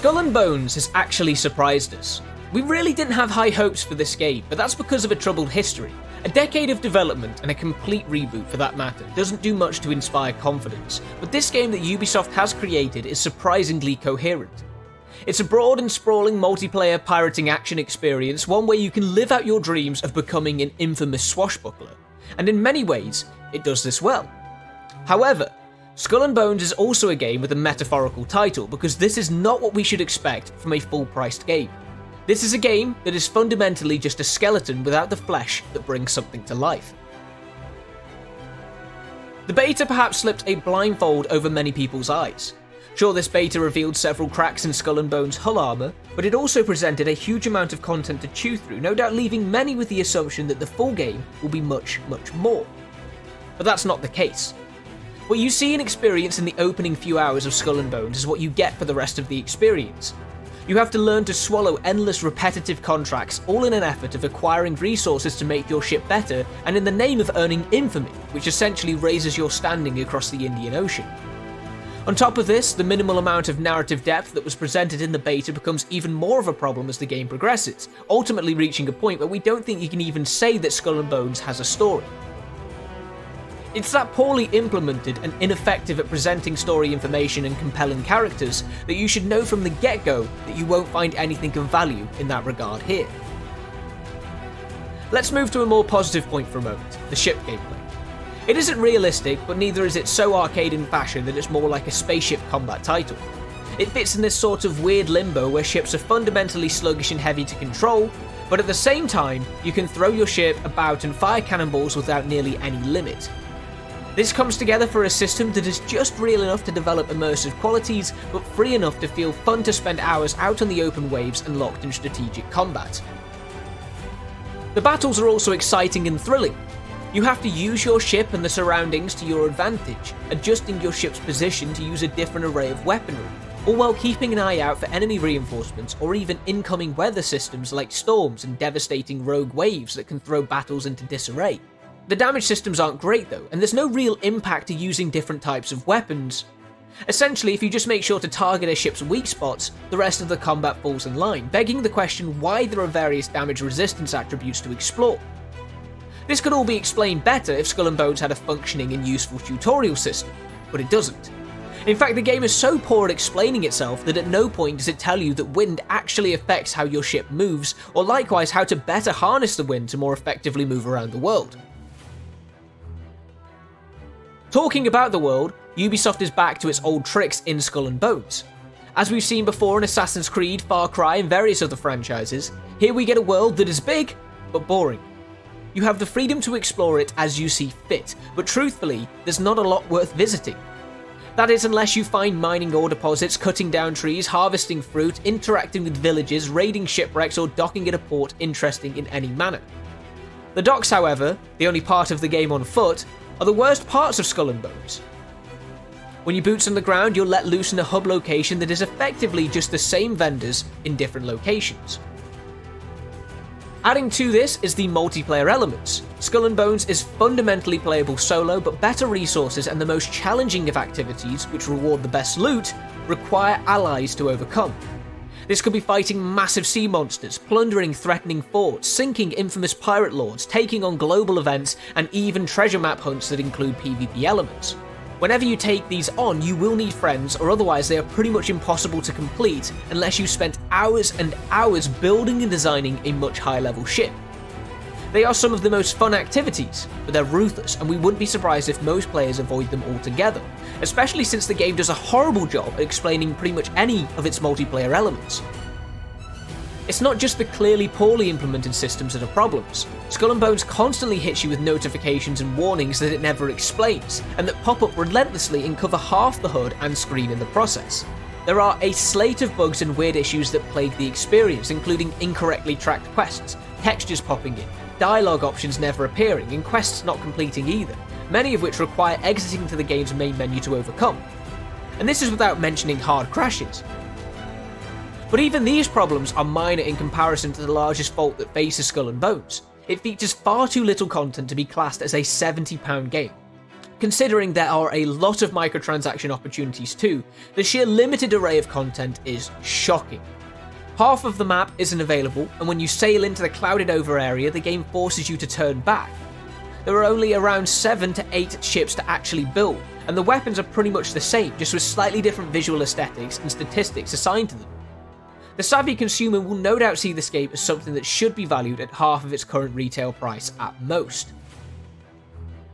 Skull and Bones has actually surprised us. We really didn't have high hopes for this game, but that's because of a troubled history. A decade of development and a complete reboot for that matter doesn't do much to inspire confidence, but this game that Ubisoft has created is surprisingly coherent. It's a broad and sprawling multiplayer pirating action experience, one where you can live out your dreams of becoming an infamous swashbuckler, and in many ways, it does this well. However, Skull and Bones is also a game with a metaphorical title because this is not what we should expect from a full priced game. This is a game that is fundamentally just a skeleton without the flesh that brings something to life. The beta perhaps slipped a blindfold over many people's eyes. Sure, this beta revealed several cracks in Skull and Bones' hull armour, but it also presented a huge amount of content to chew through, no doubt leaving many with the assumption that the full game will be much, much more. But that's not the case. What you see and experience in the opening few hours of Skull and Bones is what you get for the rest of the experience, you have to learn to swallow endless repetitive contracts, all in an effort of acquiring resources to make your ship better, and in the name of earning infamy, which essentially raises your standing across the Indian Ocean. On top of this, the minimal amount of narrative depth that was presented in the beta becomes even more of a problem as the game progresses, ultimately reaching a point where we don't think you can even say that Skull and Bones has a story. It's that poorly implemented and ineffective at presenting story information and compelling characters that you should know from the get go that you won't find anything of value in that regard here. Let's move to a more positive point for a moment the ship gameplay. It isn't realistic, but neither is it so arcade in fashion that it's more like a spaceship combat title. It fits in this sort of weird limbo where ships are fundamentally sluggish and heavy to control, but at the same time, you can throw your ship about and fire cannonballs without nearly any limit. This comes together for a system that is just real enough to develop immersive qualities, but free enough to feel fun to spend hours out on the open waves and locked in strategic combat. The battles are also exciting and thrilling. You have to use your ship and the surroundings to your advantage, adjusting your ship's position to use a different array of weaponry, all while keeping an eye out for enemy reinforcements or even incoming weather systems like storms and devastating rogue waves that can throw battles into disarray. The damage systems aren't great though, and there's no real impact to using different types of weapons. Essentially, if you just make sure to target a ship's weak spots, the rest of the combat falls in line, begging the question why there are various damage resistance attributes to explore. This could all be explained better if Skull and Bones had a functioning and useful tutorial system, but it doesn't. In fact, the game is so poor at explaining itself that at no point does it tell you that wind actually affects how your ship moves, or likewise how to better harness the wind to more effectively move around the world. Talking about the world, Ubisoft is back to its old tricks in Skull and Bones. As we've seen before in Assassin's Creed, Far Cry, and various other franchises, here we get a world that is big, but boring. You have the freedom to explore it as you see fit, but truthfully, there's not a lot worth visiting. That is, unless you find mining ore deposits, cutting down trees, harvesting fruit, interacting with villages, raiding shipwrecks, or docking at a port interesting in any manner. The docks, however, the only part of the game on foot, are the worst parts of Skull and Bones. When you boots on the ground, you're let loose in a hub location that is effectively just the same vendors in different locations. Adding to this is the multiplayer elements. Skull and Bones is fundamentally playable solo, but better resources and the most challenging of activities, which reward the best loot, require allies to overcome. This could be fighting massive sea monsters, plundering threatening forts, sinking infamous pirate lords, taking on global events, and even treasure map hunts that include PvP elements. Whenever you take these on, you will need friends, or otherwise they are pretty much impossible to complete unless you spent hours and hours building and designing a much higher level ship. They are some of the most fun activities, but they're ruthless, and we wouldn't be surprised if most players avoid them altogether, especially since the game does a horrible job at explaining pretty much any of its multiplayer elements. It's not just the clearly poorly implemented systems that are problems. Skull and Bones constantly hits you with notifications and warnings that it never explains, and that pop up relentlessly and cover half the HUD and screen in the process. There are a slate of bugs and weird issues that plague the experience, including incorrectly tracked quests, textures popping in, dialogue options never appearing, and quests not completing either, many of which require exiting to the game's main menu to overcome. And this is without mentioning hard crashes. But even these problems are minor in comparison to the largest fault that faces Skull and Bones. It features far too little content to be classed as a £70 game. considering there are a lot of microtransaction opportunities too, the sheer limited array of content is shocking. Half of the map isn't available, and when you sail into the clouded over area, the game forces you to turn back. There are only around 7 to 8 ships to actually build, and the weapons are pretty much the same, just with slightly different visual aesthetics and statistics assigned to them. The savvy consumer will no doubt see this game as something that should be valued at half of its current retail price at most.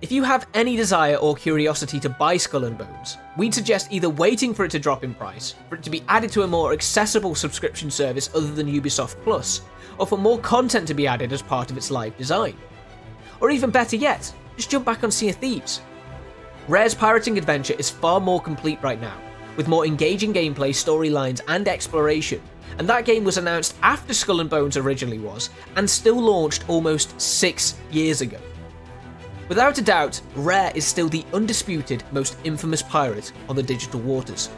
If you have any desire or curiosity to buy Skull and Bones, we'd suggest either waiting for it to drop in price, for it to be added to a more accessible subscription service other than Ubisoft Plus, or for more content to be added as part of its live design. Or even better yet, just jump back on Sea of Thieves. Rare's pirating adventure is far more complete right now, with more engaging gameplay, storylines, and exploration, and that game was announced after Skull and Bones originally was, and still launched almost six years ago. Without a doubt, Rare is still the undisputed most infamous pirate on the digital waters.